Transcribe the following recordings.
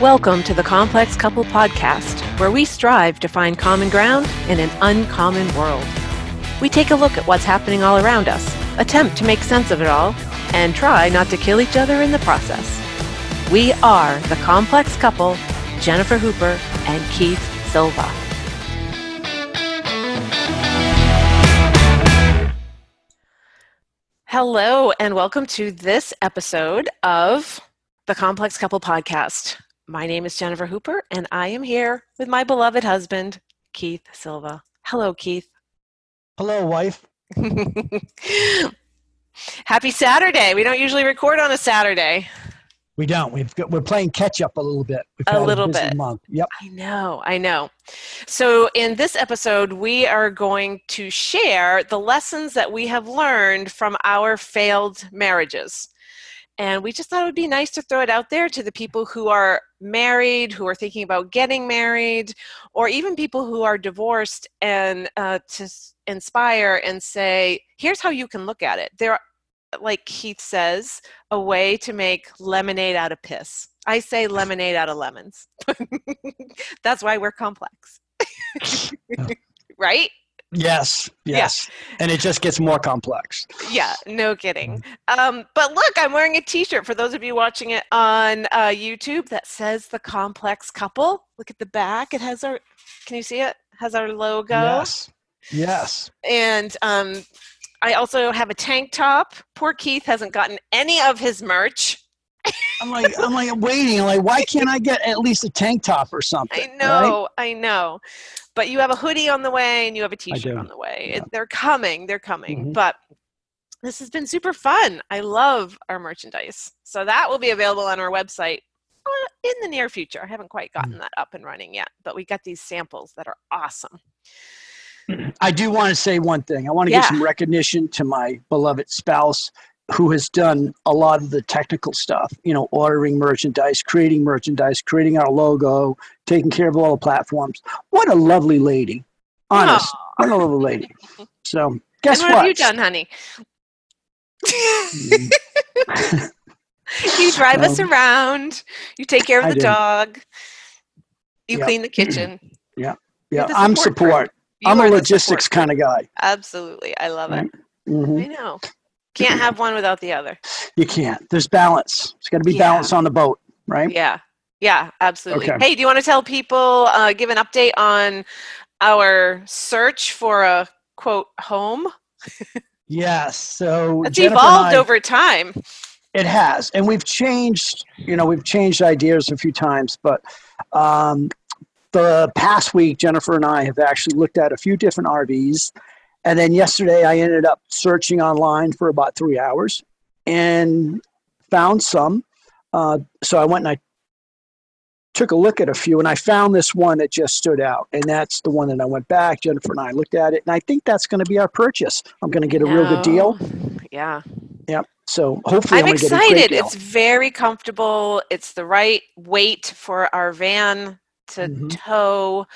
Welcome to the Complex Couple Podcast, where we strive to find common ground in an uncommon world. We take a look at what's happening all around us, attempt to make sense of it all, and try not to kill each other in the process. We are the Complex Couple, Jennifer Hooper and Keith Silva. Hello, and welcome to this episode of the Complex Couple Podcast. My name is Jennifer Hooper, and I am here with my beloved husband, Keith Silva. Hello, Keith. Hello, wife. Happy Saturday. We don't usually record on a Saturday. We don't. We've got, we're playing catch up a little bit. We've a little a bit. Month. Yep. I know. I know. So in this episode, we are going to share the lessons that we have learned from our failed marriages. And we just thought it would be nice to throw it out there to the people who are married, who are thinking about getting married, or even people who are divorced, and uh, to inspire and say, here's how you can look at it. There, like Keith says, a way to make lemonade out of piss. I say lemonade out of lemons. That's why we're complex. right? Yes, yes. Yeah. And it just gets more complex. Yeah, no kidding. Um, but look, I'm wearing a t shirt for those of you watching it on uh, YouTube that says the complex couple. Look at the back. It has our, can you see it? Has our logo. Yes. Yes. And um, I also have a tank top. Poor Keith hasn't gotten any of his merch. I'm like, I'm like waiting. Like, why can't I get at least a tank top or something? I know, right? I know. But you have a hoodie on the way and you have a t-shirt on the way. Yeah. It, they're coming. They're coming. Mm-hmm. But this has been super fun. I love our merchandise. So that will be available on our website uh, in the near future. I haven't quite gotten mm. that up and running yet, but we got these samples that are awesome. I do want to say one thing. I want to yeah. give some recognition to my beloved spouse who has done a lot of the technical stuff, you know, ordering merchandise, creating merchandise, creating our logo, taking care of all the platforms. What a lovely lady. Honest. What a lovely lady. So guess and what? What have you done, honey? you drive um, us around. You take care of the dog. You clean the kitchen. Yeah. Yeah. I'm support. I'm a logistics kind of guy. Absolutely. I love it. Mm-hmm. I know. Can't have one without the other. You can't. There's balance. It's got to be yeah. balance on the boat, right? Yeah. Yeah, absolutely. Okay. Hey, do you want to tell people, uh, give an update on our search for a quote home? yes. So it's evolved I, over time. It has, and we've changed. You know, we've changed ideas a few times, but um, the past week, Jennifer and I have actually looked at a few different RVs and then yesterday, I ended up searching online for about three hours and found some. Uh, so I went and I took a look at a few, and I found this one that just stood out, and that's the one that I went back. Jennifer and I looked at it, and I think that's going to be our purchase. I'm going to get a real good deal. Yeah. Yep. So hopefully, I'm, I'm excited. It's very comfortable. It's the right weight for our van to mm-hmm. tow.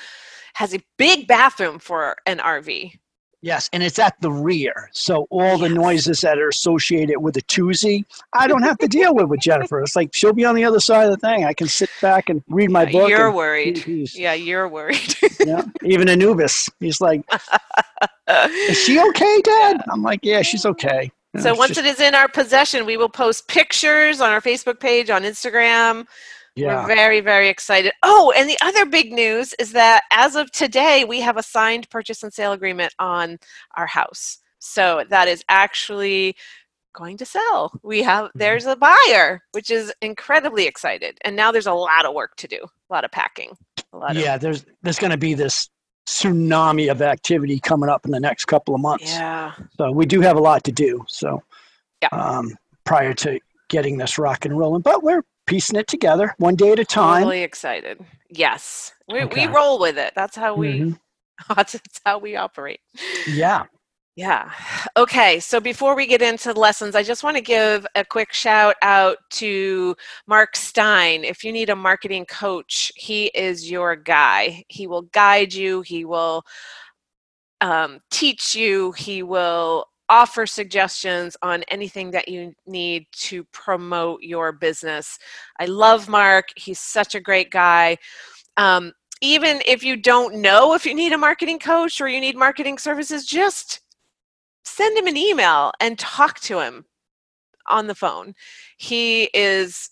Has a big bathroom for an RV. Yes, and it's at the rear. So all the noises that are associated with a twosie, I don't have to deal with with Jennifer. It's like she'll be on the other side of the thing. I can sit back and read my book. You're worried. Yeah, you're worried. yeah, even Anubis, he's like, "Is she okay, Dad?" Yeah. I'm like, "Yeah, she's okay." You know, so once just... it is in our possession, we will post pictures on our Facebook page, on Instagram. Yeah. We're very, very excited. Oh, and the other big news is that as of today, we have a signed purchase and sale agreement on our house. So that is actually going to sell. We have mm-hmm. there's a buyer, which is incredibly excited. And now there's a lot of work to do, a lot of packing. A lot yeah, of, there's there's going to be this tsunami of activity coming up in the next couple of months. Yeah. So we do have a lot to do. So yeah. Um, prior to getting this rock and rolling, but we're piecing it together one day at a time. Really excited. Yes, we okay. we roll with it. That's how we. Mm-hmm. That's, that's how we operate. Yeah. Yeah. Okay. So before we get into the lessons, I just want to give a quick shout out to Mark Stein. If you need a marketing coach, he is your guy. He will guide you, he will um, teach you, he will offer suggestions on anything that you need to promote your business. I love Mark. He's such a great guy. Um, even if you don't know if you need a marketing coach or you need marketing services, just send him an email and talk to him on the phone. He is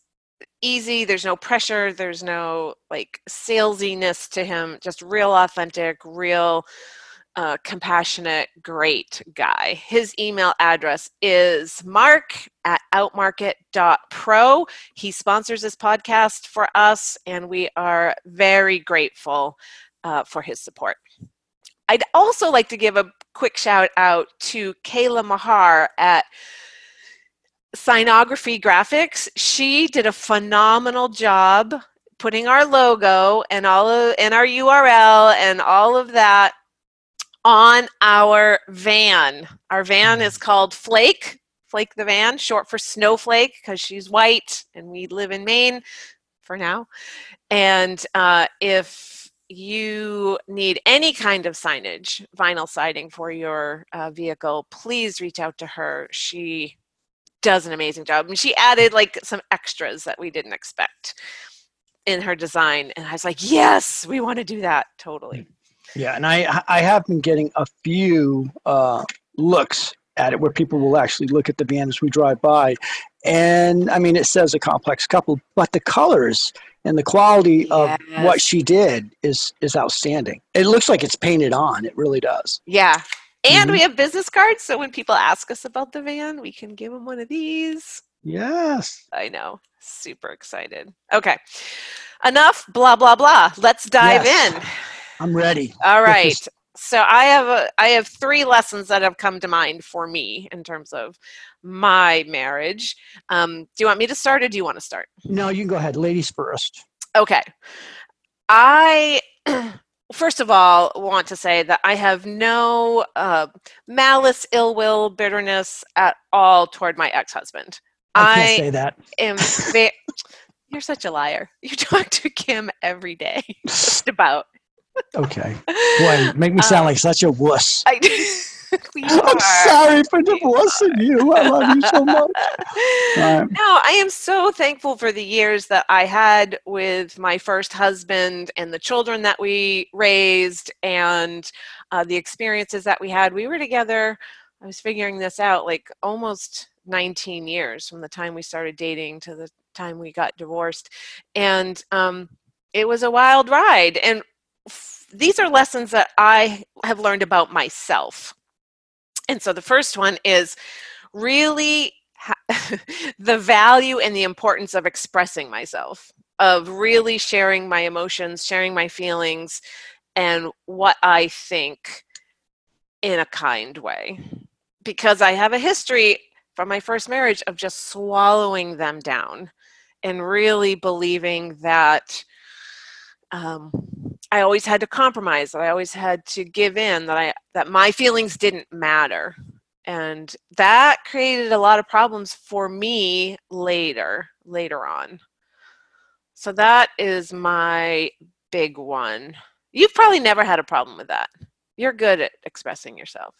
easy, there's no pressure, there's no like salesiness to him, just real authentic, real uh, compassionate, great guy. His email address is mark at outmarket.pro. He sponsors this podcast for us, and we are very grateful uh, for his support. I'd also like to give a quick shout out to Kayla Mahar at Signography Graphics. She did a phenomenal job putting our logo and all of and our URL and all of that on our van. Our van is called Flake, Flake the van, short for Snowflake because she's white and we live in Maine for now. And uh, if you need any kind of signage, vinyl siding for your uh, vehicle, please reach out to her. She does an amazing job. Mean, she added like some extras that we didn't expect in her design. And I was like, yes, we want to do that totally. Yeah, and I I have been getting a few uh, looks at it where people will actually look at the van as we drive by, and I mean it says a complex couple, but the colors and the quality yes. of what she did is is outstanding. It looks like it's painted on. It really does. Yeah. And mm-hmm. we have business cards, so when people ask us about the van, we can give them one of these. Yes. I know. Super excited. Okay. Enough blah blah blah. Let's dive yes. in. I'm ready. All right. So I have a I have three lessons that have come to mind for me in terms of my marriage. Um, do you want me to start or do you want to start? No, you can go ahead. Ladies first. Okay. I first of all want to say that I have no uh, malice, ill will, bitterness at all toward my ex husband. I can't I say that. Am you're such a liar. You talk to Kim every day, just about okay. Boy, make me sound um, like such a wuss. I, I'm sorry for divorcing you. I love you so much. Right. No, I am so thankful for the years that I had with my first husband and the children that we raised and uh, the experiences that we had. We were together, I was figuring this out, like almost 19 years from the time we started dating to the time we got divorced. And um, it was a wild ride. And these are lessons that I have learned about myself. And so the first one is really the value and the importance of expressing myself, of really sharing my emotions, sharing my feelings, and what I think in a kind way. Because I have a history from my first marriage of just swallowing them down and really believing that um, I always had to compromise. That I always had to give in. That I that my feelings didn't matter, and that created a lot of problems for me later later on. So that is my big one. You've probably never had a problem with that. You're good at expressing yourself.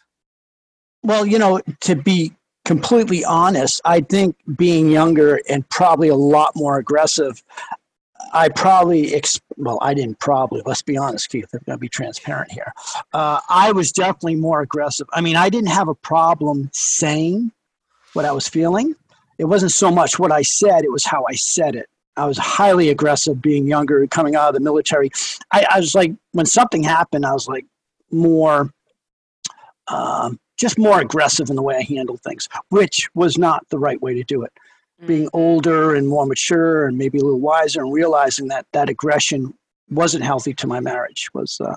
Well, you know, to be completely honest, I think being younger and probably a lot more aggressive, I probably, ex- well, I didn't probably, let's be honest, Keith, I'm going to be transparent here. Uh, I was definitely more aggressive. I mean, I didn't have a problem saying what I was feeling. It wasn't so much what I said, it was how I said it. I was highly aggressive being younger, coming out of the military. I, I was like, when something happened, I was like more, um, just more aggressive in the way I handled things, which was not the right way to do it being older and more mature and maybe a little wiser and realizing that that aggression wasn't healthy to my marriage was uh,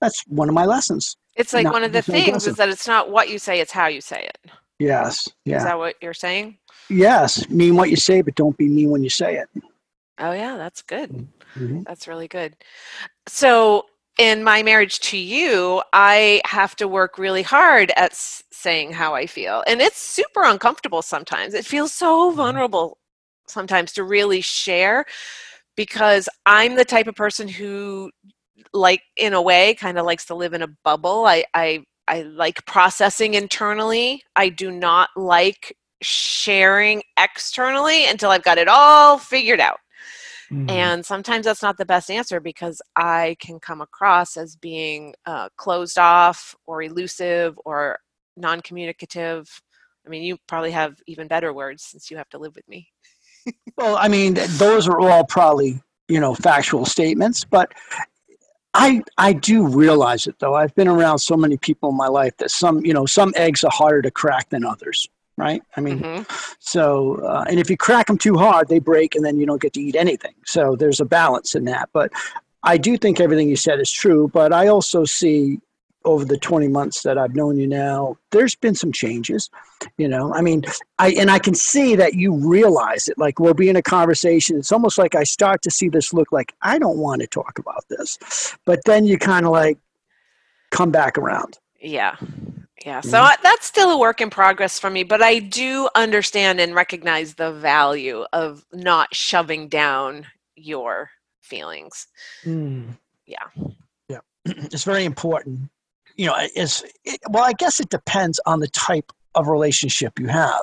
that's one of my lessons. It's like not, one of the things aggressive. is that it's not what you say it's how you say it. Yes yeah. is that what you're saying? Yes mean what you say but don't be mean when you say it. Oh yeah that's good. Mm-hmm. that's really good. So in my marriage to you, I have to work really hard at s- saying how I feel. And it's super uncomfortable sometimes. It feels so mm-hmm. vulnerable sometimes to really share because I'm the type of person who like in a way kind of likes to live in a bubble. I, I I like processing internally. I do not like sharing externally until I've got it all figured out. Mm-hmm. And sometimes that's not the best answer because I can come across as being uh, closed off or elusive or non communicative. I mean, you probably have even better words since you have to live with me. well, I mean, those are all probably, you know, factual statements, but I I do realize it though. I've been around so many people in my life that some, you know, some eggs are harder to crack than others right? I mean, mm-hmm. so, uh, and if you crack them too hard, they break and then you don't get to eat anything. So there's a balance in that. But I do think everything you said is true, but I also see over the 20 months that I've known you now, there's been some changes, you know, I mean, I, and I can see that you realize it, like we'll be in a conversation. It's almost like I start to see this look like, I don't want to talk about this, but then you kind of like come back around. Yeah. Yeah, so I, that's still a work in progress for me, but I do understand and recognize the value of not shoving down your feelings. Mm. Yeah. Yeah. It's very important. You know, it's it, well, I guess it depends on the type of relationship you have.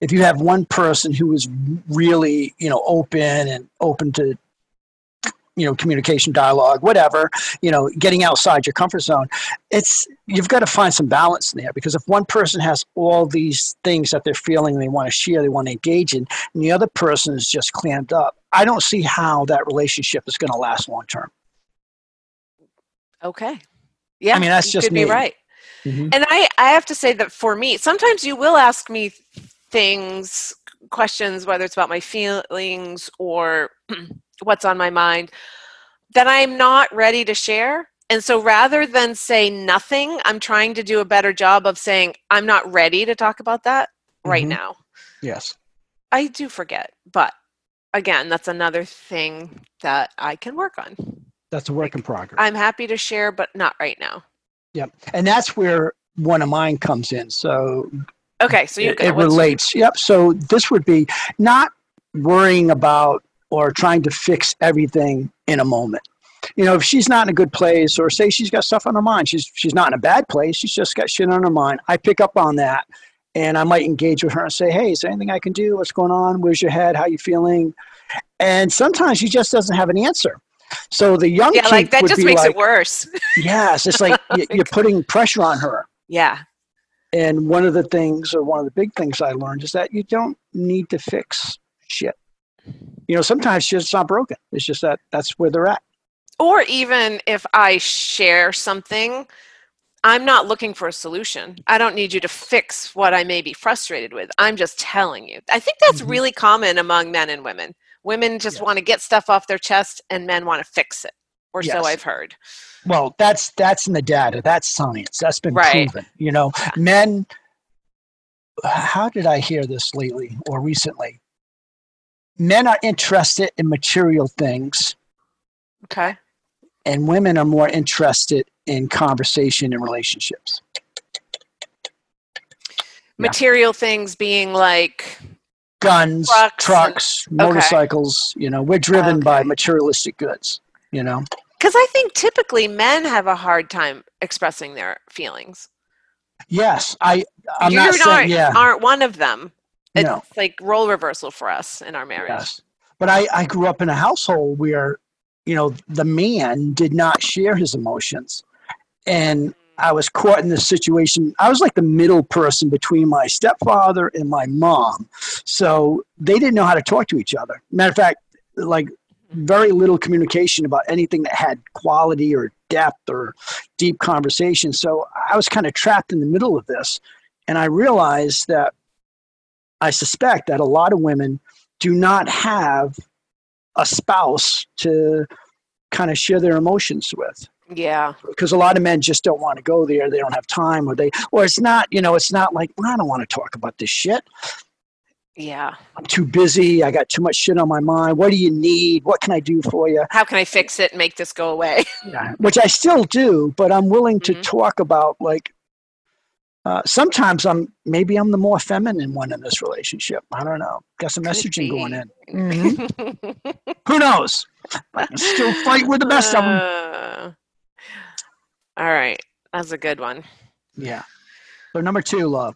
If you have one person who is really, you know, open and open to you know communication dialogue whatever you know getting outside your comfort zone it's you've got to find some balance in there because if one person has all these things that they're feeling they want to share they want to engage in and the other person is just clammed up i don't see how that relationship is going to last long term okay yeah i mean that's just me. be right mm-hmm. and i i have to say that for me sometimes you will ask me things questions whether it's about my feelings or what's on my mind that I'm not ready to share. And so rather than say nothing, I'm trying to do a better job of saying, I'm not ready to talk about that right mm-hmm. now. Yes. I do forget, but again, that's another thing that I can work on. That's a work like, in progress. I'm happy to share, but not right now. Yep. And that's where one of mine comes in. So, okay. So you it, it relates. Yep. So this would be not worrying about or trying to fix everything in a moment. You know, if she's not in a good place, or say she's got stuff on her mind, she's she's not in a bad place. She's just got shit on her mind. I pick up on that, and I might engage with her and say, "Hey, is there anything I can do? What's going on? Where's your head? How you feeling?" And sometimes she just doesn't have an answer. So the young yeah, like that just makes like, it worse. yes, it's like you're putting pressure on her. Yeah. And one of the things, or one of the big things I learned, is that you don't need to fix shit you know, sometimes it's not broken. It's just that that's where they're at. Or even if I share something, I'm not looking for a solution. I don't need you to fix what I may be frustrated with. I'm just telling you. I think that's mm-hmm. really common among men and women. Women just want to get stuff off their chest and men want to fix it. Or yes. so I've heard. Well, that's that's in the data. That's science. That's been right. proven. You know, yeah. men how did I hear this lately or recently? Men are interested in material things. Okay. And women are more interested in conversation and relationships. Material yeah. things being like guns, trucks, trucks and, motorcycles. Okay. You know, we're driven okay. by materialistic goods, you know. Because I think typically men have a hard time expressing their feelings. Yes, I. I'm you not saying, yeah. aren't one of them. It's no. like role reversal for us in our marriage. Yes. But I, I grew up in a household where, you know, the man did not share his emotions. And I was caught in this situation. I was like the middle person between my stepfather and my mom. So they didn't know how to talk to each other. Matter of fact, like very little communication about anything that had quality or depth or deep conversation. So I was kind of trapped in the middle of this. And I realized that I suspect that a lot of women do not have a spouse to kind of share their emotions with. Yeah. Because a lot of men just don't want to go there. They don't have time or they or it's not, you know, it's not like, well, I don't want to talk about this shit. Yeah. I'm too busy. I got too much shit on my mind. What do you need? What can I do for you? How can I fix it and make this go away? yeah, which I still do, but I'm willing to mm-hmm. talk about like uh, sometimes I'm maybe I'm the more feminine one in this relationship. I don't know. Got some messaging going in. Mm-hmm. Who knows? still fight with the best uh, of them. All right, that's a good one. Yeah. So number two, love.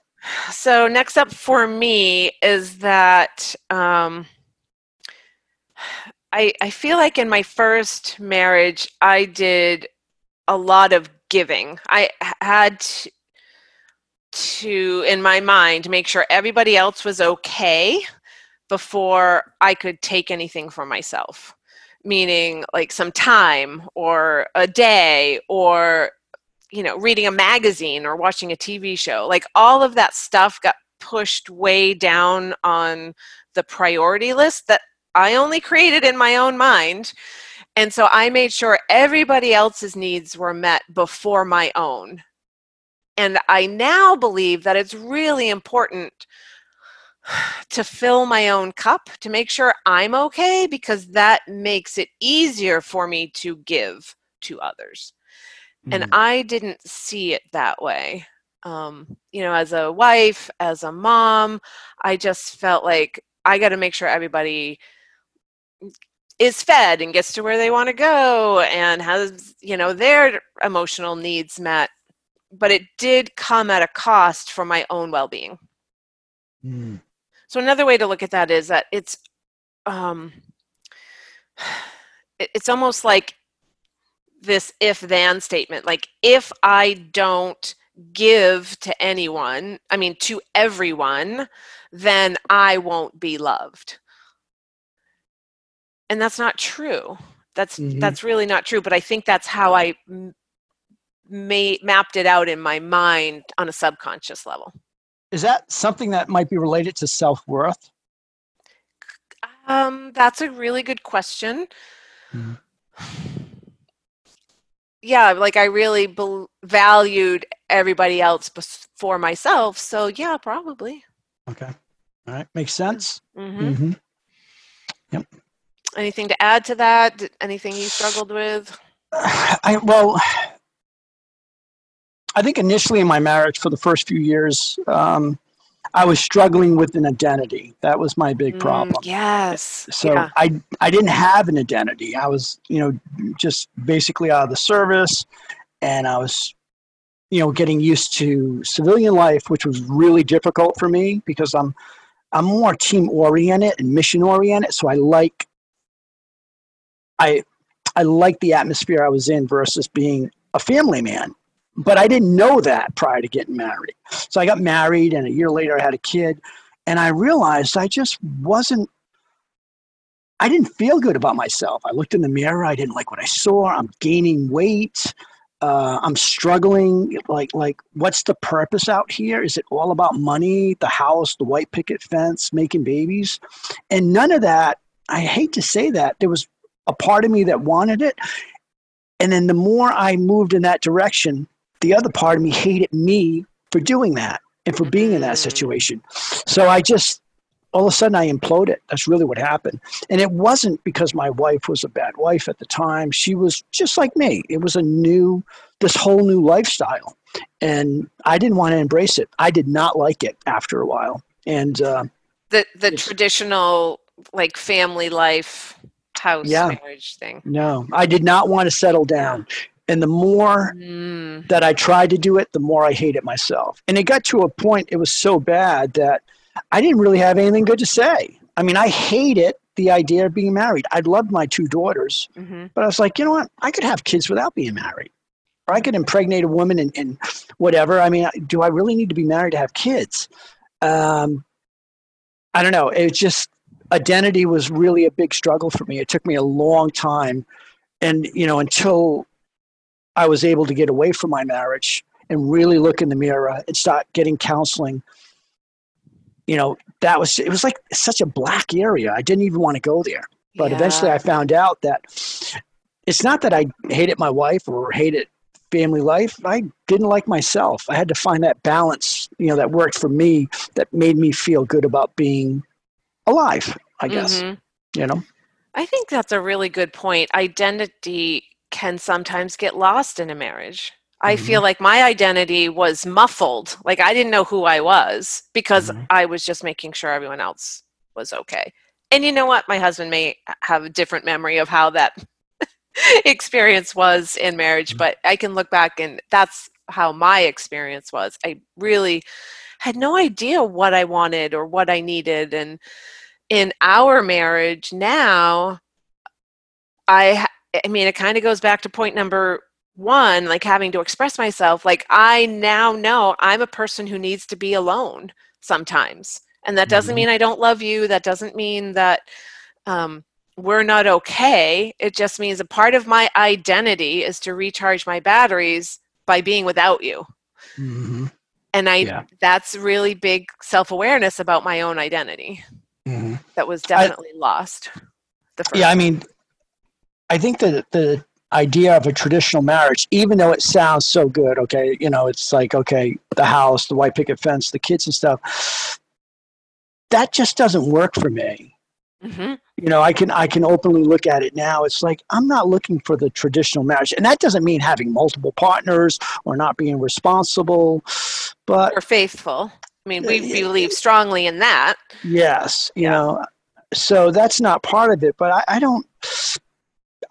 So next up for me is that um, I I feel like in my first marriage I did a lot of giving. I had to, in my mind make sure everybody else was okay before I could take anything for myself. Meaning like some time or a day or you know reading a magazine or watching a TV show. Like all of that stuff got pushed way down on the priority list that I only created in my own mind. And so I made sure everybody else's needs were met before my own. And I now believe that it's really important to fill my own cup to make sure I'm okay because that makes it easier for me to give to others. Mm. And I didn't see it that way. Um, you know, as a wife, as a mom, I just felt like I got to make sure everybody is fed and gets to where they want to go and has, you know, their emotional needs met. But it did come at a cost for my own well being. Mm. So another way to look at that is that it's um, it's almost like this if then statement. Like if I don't give to anyone, I mean to everyone, then I won't be loved. And that's not true. That's mm-hmm. that's really not true, but I think that's how I m- made mapped it out in my mind on a subconscious level. Is that something that might be related to self worth? Um, that's a really good question. Mm-hmm. Yeah, like I really be- valued everybody else before myself. So, yeah, probably. Okay. All right. Makes sense. Mm-hmm. Mm-hmm. Yep. Anything to add to that? Anything you struggled with? I, well, I think initially in my marriage, for the first few years, um, I was struggling with an identity. That was my big mm, problem. Mm, yes. So yeah. I I didn't have an identity. I was you know just basically out of the service, and I was you know getting used to civilian life, which was really difficult for me because I'm I'm more team oriented and mission oriented. So I like I I like the atmosphere I was in versus being a family man but I didn't know that prior to getting married. So I got married, and a year later, I had a kid, and I realized I just wasn't. I didn't feel good about myself. I looked in the mirror. I didn't like what I saw. I'm gaining weight. Uh, I'm struggling. Like, like, what's the purpose out here? Is it all about money, the house, the white picket fence, making babies? And none of that. I hate to say that. There was a part of me that wanted it, and then the more I moved in that direction, the other part of me hated me for doing that and for being in that mm. situation. So I just, all of a sudden, I imploded. That's really what happened. And it wasn't because my wife was a bad wife at the time. She was just like me. It was a new, this whole new lifestyle. And I didn't want to embrace it. I did not like it after a while. And uh, the, the traditional, like, family life house yeah. marriage thing. No, I did not want to settle down. And the more mm. that I tried to do it, the more I hated myself. And it got to a point, it was so bad that I didn't really have anything good to say. I mean, I hated the idea of being married. I loved my two daughters, mm-hmm. but I was like, you know what? I could have kids without being married. Or I could impregnate a woman and, and whatever. I mean, do I really need to be married to have kids? Um, I don't know. It just, identity was really a big struggle for me. It took me a long time. And, you know, until I was able to get away from my marriage and really look in the mirror and start getting counseling. You know, that was it was like such a black area. I didn't even want to go there. But yeah. eventually I found out that it's not that I hated my wife or hated family life. I didn't like myself. I had to find that balance, you know, that worked for me that made me feel good about being alive, I guess. Mm-hmm. You know? I think that's a really good point. Identity can sometimes get lost in a marriage. I mm-hmm. feel like my identity was muffled. Like I didn't know who I was because mm-hmm. I was just making sure everyone else was okay. And you know what? My husband may have a different memory of how that experience was in marriage, mm-hmm. but I can look back and that's how my experience was. I really had no idea what I wanted or what I needed. And in our marriage now, I, I mean, it kind of goes back to point number one, like having to express myself. Like, I now know I'm a person who needs to be alone sometimes. And that doesn't mm-hmm. mean I don't love you. That doesn't mean that um, we're not okay. It just means a part of my identity is to recharge my batteries by being without you. Mm-hmm. And I yeah. that's really big self-awareness about my own identity. Mm-hmm. That was definitely I, lost. yeah, I mean I think that the idea of a traditional marriage, even though it sounds so good, okay, you know, it's like, okay, the house, the white picket fence, the kids and stuff, that just doesn't work for me. Mm-hmm. You know, I can I can openly look at it now. It's like I'm not looking for the traditional marriage, and that doesn't mean having multiple partners or not being responsible, but or faithful. I mean, we uh, believe strongly in that. Yes, you yeah. know, so that's not part of it. But I, I don't.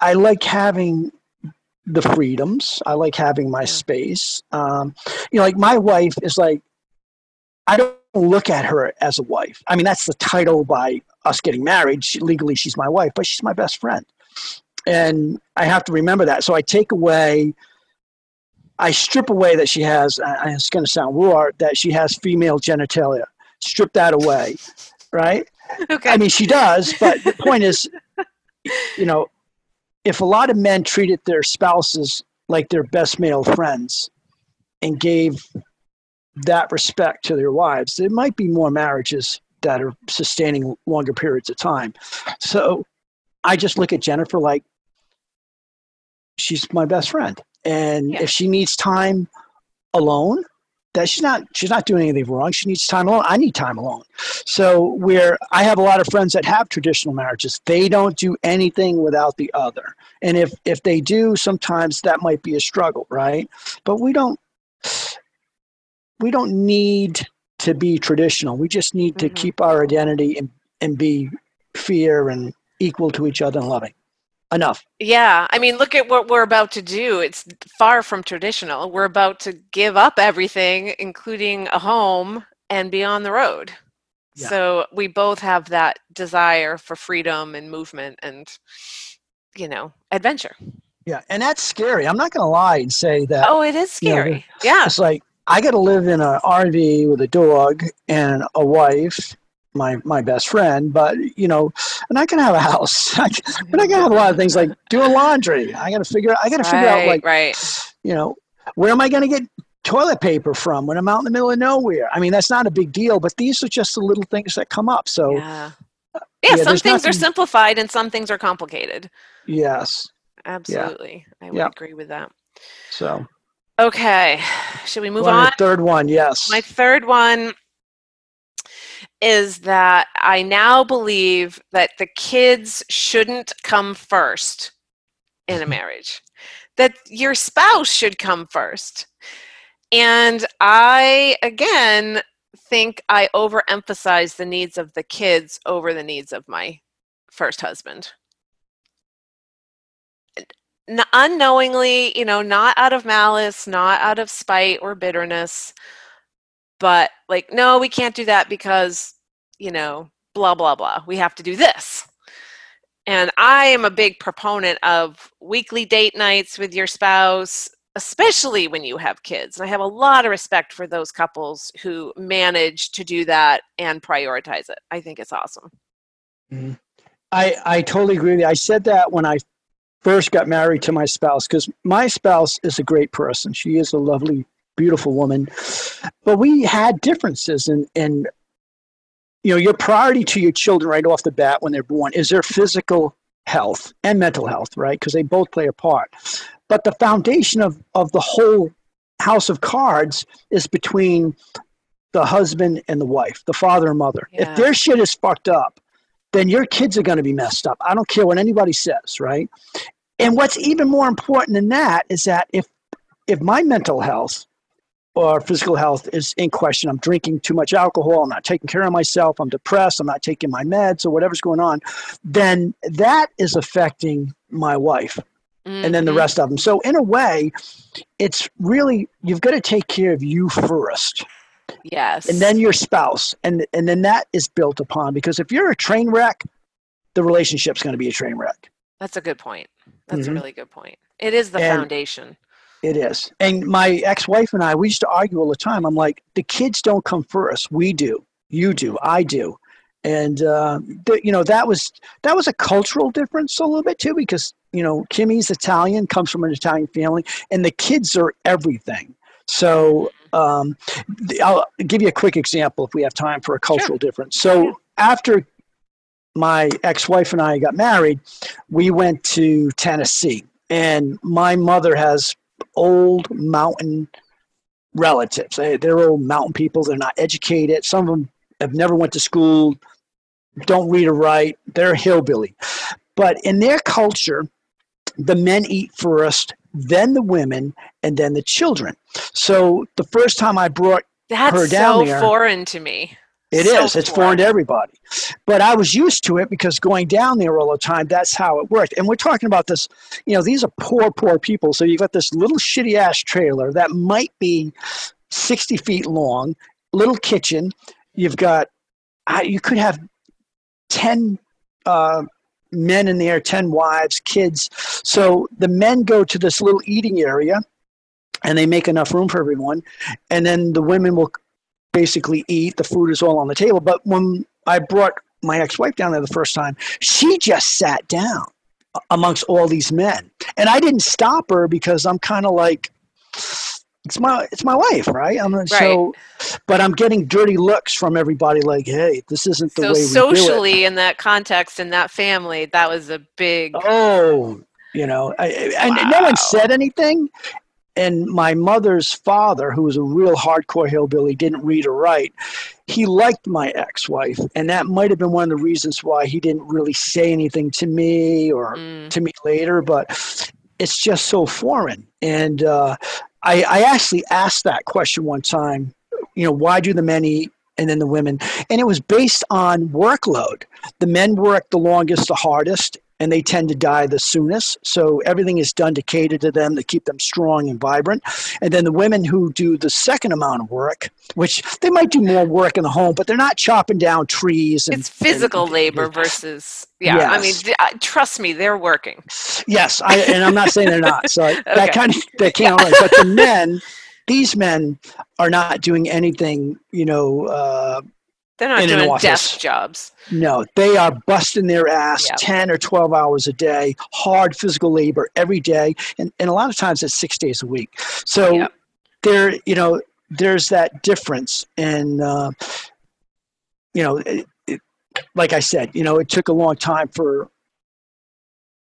I like having the freedoms. I like having my space. Um, you know, like my wife is like, I don't look at her as a wife. I mean, that's the title by us getting married. She, legally, she's my wife, but she's my best friend. And I have to remember that. So I take away, I strip away that she has, uh, it's going to sound raw, that she has female genitalia. Strip that away, right? Okay. I mean, she does, but the point is, you know, if a lot of men treated their spouses like their best male friends and gave that respect to their wives, there might be more marriages that are sustaining longer periods of time. So I just look at Jennifer like she's my best friend. And yeah. if she needs time alone, that she's not she's not doing anything wrong. She needs time alone. I need time alone. So where I have a lot of friends that have traditional marriages, they don't do anything without the other. And if if they do, sometimes that might be a struggle, right? But we don't we don't need to be traditional. We just need to mm-hmm. keep our identity and, and be fair and equal to each other and loving. Enough. Yeah. I mean, look at what we're about to do. It's far from traditional. We're about to give up everything, including a home, and be on the road. Yeah. So we both have that desire for freedom and movement and, you know, adventure. Yeah. And that's scary. I'm not going to lie and say that. Oh, it is scary. You know, yeah. It's like, I got to live in an RV with a dog and a wife, my my best friend. But you know, and I can have a house. I can, but I can have a lot of things like doing laundry. I got to figure. Out I got to figure right, out like, right. you know, where am I going to get toilet paper from when I'm out in the middle of nowhere? I mean, that's not a big deal, but these are just the little things that come up. So. Yeah. Uh, yeah, yeah some things nothing, are simplified and some things are complicated. Yes. Absolutely. Yeah. I would yep. agree with that. So Okay. Should we move on? third one, yes. My third one is that I now believe that the kids shouldn't come first in a mm-hmm. marriage, that your spouse should come first. And I, again, think I overemphasize the needs of the kids over the needs of my first husband unknowingly, you know, not out of malice, not out of spite or bitterness, but like, no, we can't do that because, you know, blah, blah, blah. We have to do this. And I am a big proponent of weekly date nights with your spouse, especially when you have kids. And I have a lot of respect for those couples who manage to do that and prioritize it. I think it's awesome. Mm-hmm. I, I totally agree with you. I said that when I first got married to my spouse because my spouse is a great person. She is a lovely, beautiful woman. But we had differences and and you know, your priority to your children right off the bat when they're born is their physical health and mental health, right? Because they both play a part. But the foundation of, of the whole house of cards is between the husband and the wife, the father and mother. Yeah. If their shit is fucked up, then your kids are going to be messed up. I don't care what anybody says, right? And what's even more important than that is that if if my mental health or physical health is in question, I'm drinking too much alcohol, I'm not taking care of myself, I'm depressed, I'm not taking my meds or whatever's going on, then that is affecting my wife. and then the Mhm. rest of them. So in a way, it's really you've got to take care of you first, Yes. and then your spouse, and and then that is built upon. Because if you're a train wreck, the relationship's going to be a train wreck. That's a good point. That's a Mhm. really good point. It is the And- foundation. It is. And my ex-wife and I, we used to argue all the time. I'm like, the kids don't come first. We do. You do. I do. And uh, th- you know that was that was a cultural difference a little bit too, because you know Kimmy's Italian, comes from an Italian family, and the kids are everything. So um, th- I'll give you a quick example if we have time for a cultural difference. So after my ex-wife and I got married, we went to Tennessee, and my mother has old mountain relatives. They, they're old mountain people. They're not educated. Some of them have never went to school, don't read or write. They're hillbilly. But in their culture, the men eat first, then the women, and then the children. So the first time I brought That's her down so there- foreign to me. It So is. It's foreign to everybody. But I was used to it because going down there all the time, that's how it worked. And we're talking about this, you know, these are poor, poor people. So you've got this little shitty ass trailer that might be 60 feet long, little kitchen. You've got, you could have 10 uh, men in there, 10 wives, kids. So the men go to this little eating area and they make enough room for everyone. And then the women will basically eat. The food is all on the table. But when I brought my ex-wife down there the first time, she just sat down amongst all these men, and I didn't stop her because I'm kind of like, it's my it's my wife, right? I'm so, but I'm getting dirty looks from everybody. Like, hey, this isn't the So way it. socially, in that context, in that family, that was a big. Oh, you know, I, and no one said anything. And my mother's father, who was a real hardcore hillbilly, didn't read or write. He liked my ex-wife, and that might have been one of the reasons why he didn't really say anything to me or Mm, to me later. But it's just so foreign. And uh, I, I actually asked that question one time. You know, why do the men eat and then the women? And it was based on workload. The men work the longest, the hardest, and they tend to die the soonest. So everything is done to cater to them to keep them strong and vibrant. And then the women who do the second amount of work, which they might do more work in the home, but they're not chopping down trees. And, it's physical and- labor versus. Yeah, I mean, Yes. trust me, they're working. Yes, I, and I'm not saying they're not. So Okay. that kind of that can't. But the men, these men are not doing anything. You know, uh, They're not In doing office. desk jobs. no, they are busting their ass Yep. ten or twelve hours a day, hard physical labor every day, and and a lot of times it's six days a week. So Yep. there, you know, there's that difference, and uh, you know, it, it, like I said, you know, it took a long time for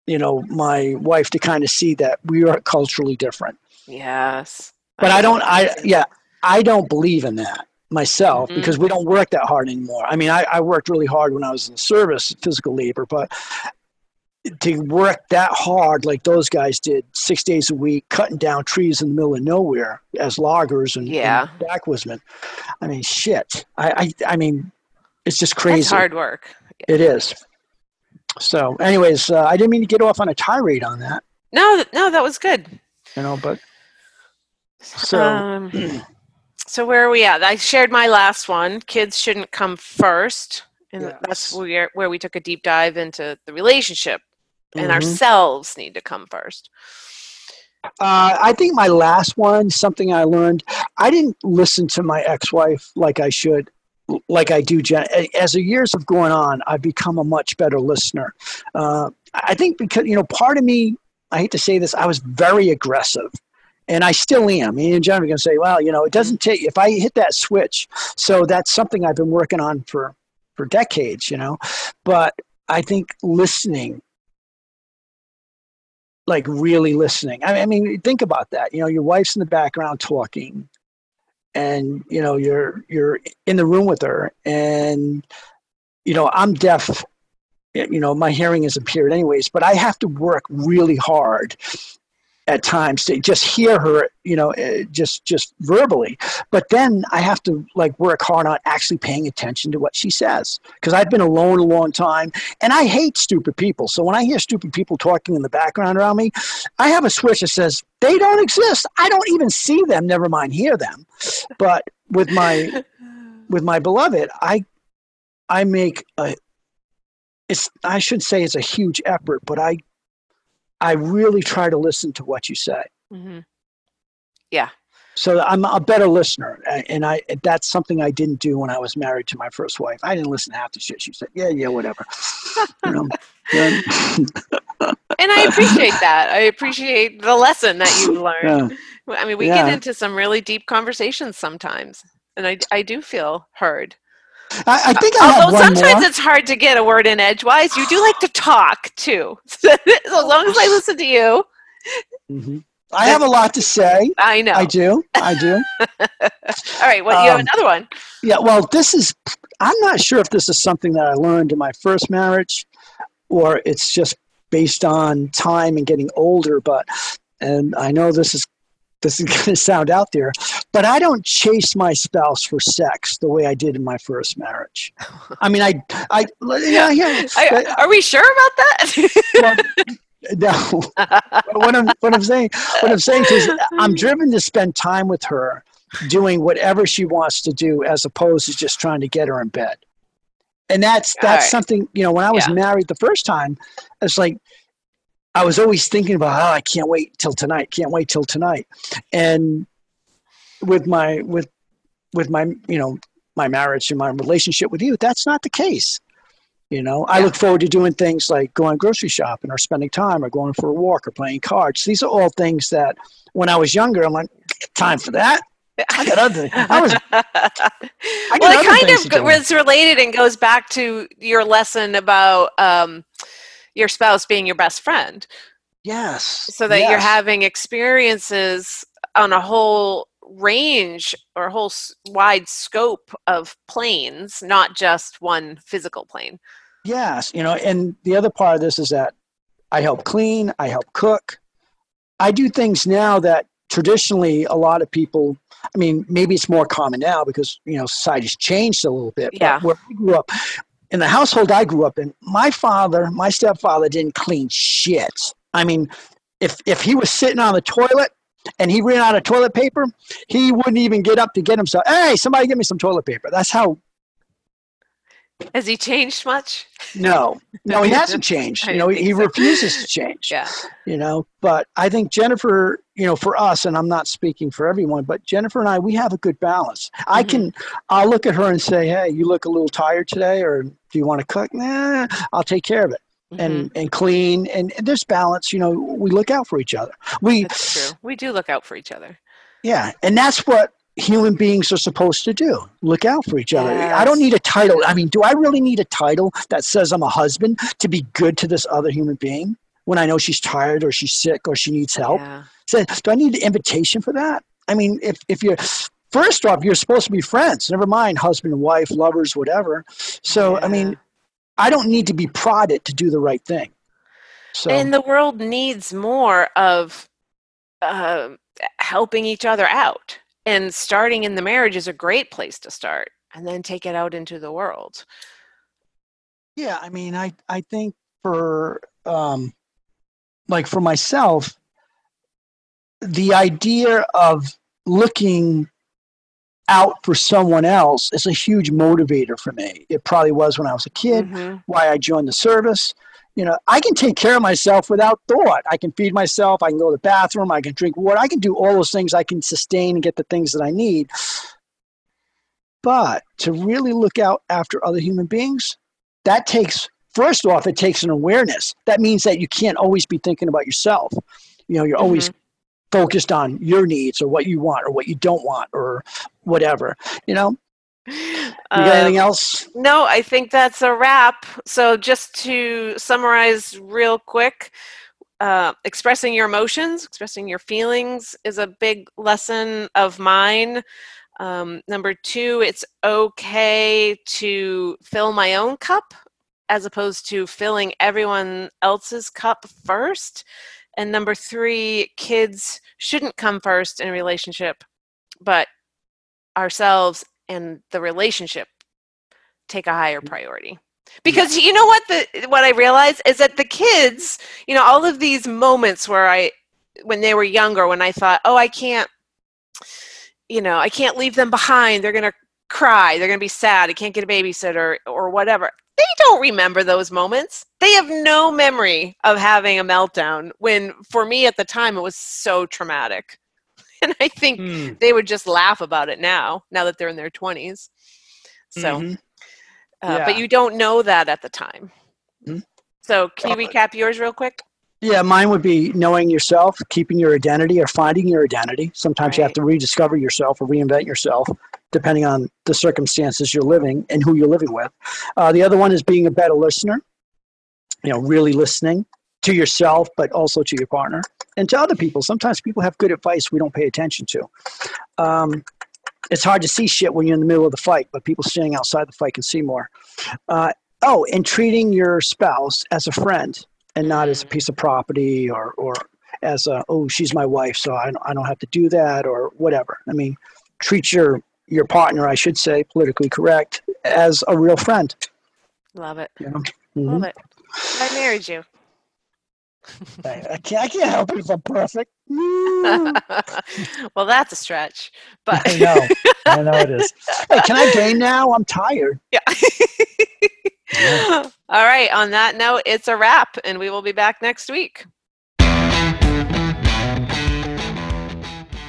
you know my wife to kind of see that we are culturally different. Yes. But I don't. I yeah, I don't believe in that myself Mhm. because we don't work that hard anymore. I mean, I, I worked really hard when I was in the service, physical labor, but to work that hard like those guys did, six days a week, cutting down trees in the middle of nowhere as loggers and, Yeah. and backwoodsmen. I mean, shit. I, I I mean, it's just That's crazy. hard work. It is. So, anyways, uh, I didn't mean to get off on a tirade on that, No, no, that was good. you know, but so. Um, so where are we at? I shared my last one. Kids shouldn't come first, and that's where where we took a deep dive into the relationship, and Mhm. ourselves need to come first. Uh, I think my last one, something I learned, I didn't listen to my ex-wife like I should, like I do. Jen. As the years have gone on, I've become a much better listener. Uh, I think because you know, part of me, I hate to say this, I was very aggressive, and I still am. Me and Jen are going to say, well, you know, it mm-hmm. doesn't take if I hit that switch. So that's something I've been working on for for decades, you know. But I think listening like really listening. I I mean, think about that. You know, your wife's in the background talking, and you know you're you're in the room with her, and you know I'm deaf. You know, my hearing is impaired anyways, but I have to work really hard at times to just hear her, you know, eh, just just verbally. But then I have to like work hard on actually paying attention to what she says because I've been alone a long time, and I hate stupid people. So when I hear stupid people talking in the background around me, I have a switch that says they don't exist. I don't even see them. Never mind hear them. But with my with my beloved, I I make a it's I should say it's a huge effort, but I I really try to listen to what you say. Mm-hmm. Yeah. So I'm a better listener, and I that's something I didn't do when I was married to my first wife. I didn't listen to half the shit she said. Yeah, yeah, whatever. you know? and I appreciate that. I appreciate the lesson that you learned. Yeah. I mean, we yeah. get into some really deep conversations sometimes, and I I do feel heard. I, I think I although sometimes more. it's hard to get a word in edgewise, you do like to talk too. so as long as I listen to you. Mm-hmm. I have a lot to say. I know. I do. I do. All right. Well, you have um, another one. Yeah. Well, this is. I'm not sure if this is something that I learned in my first marriage, or it's just based on time and getting older. But, and I know this is this is going to sound out there, but I don't chase my spouse for sex the way I did in my first marriage. I mean, I, I, yeah, yeah. I, are we sure about that? well, no. what I'm, what I'm saying, what I'm saying is, I'm driven to spend time with her, doing whatever she wants to do, as opposed to just trying to get her in bed. And that's that's right. something you know. When I was yeah. married the first time, it's like I was always thinking about, oh, I can't wait till tonight, can't wait till tonight. And with my with with my you know my marriage and my relationship with you, that's not the case. You know, yeah. I look forward to doing things like going grocery shopping or spending time or going for a walk or playing cards. These are all things that when I was younger, I'm like, time for that. I got other. I was. I well, it kind of was related and goes back to your lesson about um, your spouse being your best friend. Yes. So that yes. you're having experiences on a whole range or a whole wide scope of planes, not just one physical plane. Yes, you know, and the other part of this is that I help clean, I help cook. I do things now that traditionally a lot of people I mean, maybe it's more common now because, you know, society's changed a little bit. Yeah. where we grew up, in the household I grew up in, my father, my stepfather didn't clean shit. I mean, if if he was sitting on the toilet and he ran out of toilet paper, he wouldn't even get up to get himself. Hey, somebody give me some toilet paper. That's how. Has he changed much? No, no, he hasn't changed. You know, he, so. refuses to change. Yeah. You know, but I think Jennifer, you know, for us, and I'm not speaking for everyone, but Jennifer and I, we have a good balance. Mm-hmm. I can, I'll look at her and say, hey, you look a little tired today, or do you want to cook? Nah, I'll take care of it. Mm-hmm. And, and clean and, and there's balance you know we look out for each other we that's true we do look out for each other yeah and that's what human beings are supposed to do look out for each other yes. i don't need a title i mean do i really need a title that says i'm a husband to be good to this other human being when i know she's tired or she's sick or she needs help yeah. So do i need an invitation for that? I mean if, if you're first off you're supposed to be friends. Never mind husband and wife lovers whatever. So yeah. i mean i don't need to be prodded to do the right thing. So and the world needs more of uh, helping each other out. And starting in the marriage is a great place to start and then take it out into the world. Yeah i mean i i think for um like for myself the idea of looking out for someone else is a huge motivator for me it probably was when i was a kid mm-hmm. why i joined the service you know, I can take care of myself without thought. I can feed myself. I can go to the bathroom. I can drink water. I can do all those things. I can sustain and get the things that I need. But to really look out after other human beings, that takes, first off, it takes an awareness. That means that you can't always be thinking about yourself. You know, you're mm-hmm. always focused on your needs or what you want or what you don't want or whatever, you know? You got anything um, else? No, I think that's a wrap. So, just to summarize real quick, uh, expressing your emotions, expressing your feelings is a big lesson of mine. Um, number two, it's okay to fill my own cup as opposed to filling everyone else's cup first. And number three, kids shouldn't come first in a relationship, but ourselves and the relationship take a higher Mm. priority. Because you know what the what I realized is that the kids, you know, all of these moments where I when they were younger, when I thought, oh, I can't, you know, I can't leave them behind. They're gonna cry. They're gonna be sad. I can't get a babysitter or whatever. They don't remember those moments. They have no memory of having a meltdown. When for me at the time, it was so traumatic, and I think Hmm. they would just laugh about it now. Now that they're in their twenties, so. Mhm. Uh, But you don't know that at the time. Mhm. So, can you recap yours real quick? Yeah, mine would be knowing yourself, keeping your identity, or finding your identity. Sometimes you have to rediscover yourself or reinvent yourself, depending on the circumstances you're living and who you're living with. Uh, the other one is being a better listener. You know, really listening to yourself, but also to your partner and to other people. Sometimes people have good advice we don't pay attention to. Um, it's hard to see shit when you're in the middle of the fight, but people standing outside the fight can see more. Uh, oh, and treating your spouse as a friend and not as a piece of property or, or as a, oh, she's my wife, so I, don't, I don't have to do that or whatever. I mean, treat your, your partner, I should say, politically correct, as a real friend. Love it. You know? Love mm-hmm. it. I married you. I, I can't, I can't help it if I'm perfect. Well, that's a stretch, but I know. I know it is. Hey, can I game now? I'm tired. yeah. All right. On that note, it's a wrap, and we will be back next week.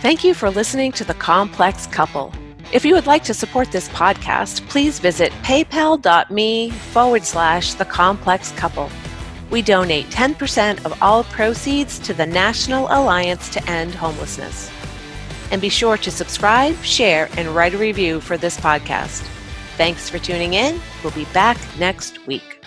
Thank you for listening to The Complex Couple. If you would like to support this podcast, please visit paypal.me forward slash The Complex Couple. We donate 10% of all proceeds to the National Alliance to End Homelessness. And be sure to subscribe, share, and write a review for this podcast. Thanks for tuning in. We'll be back next week.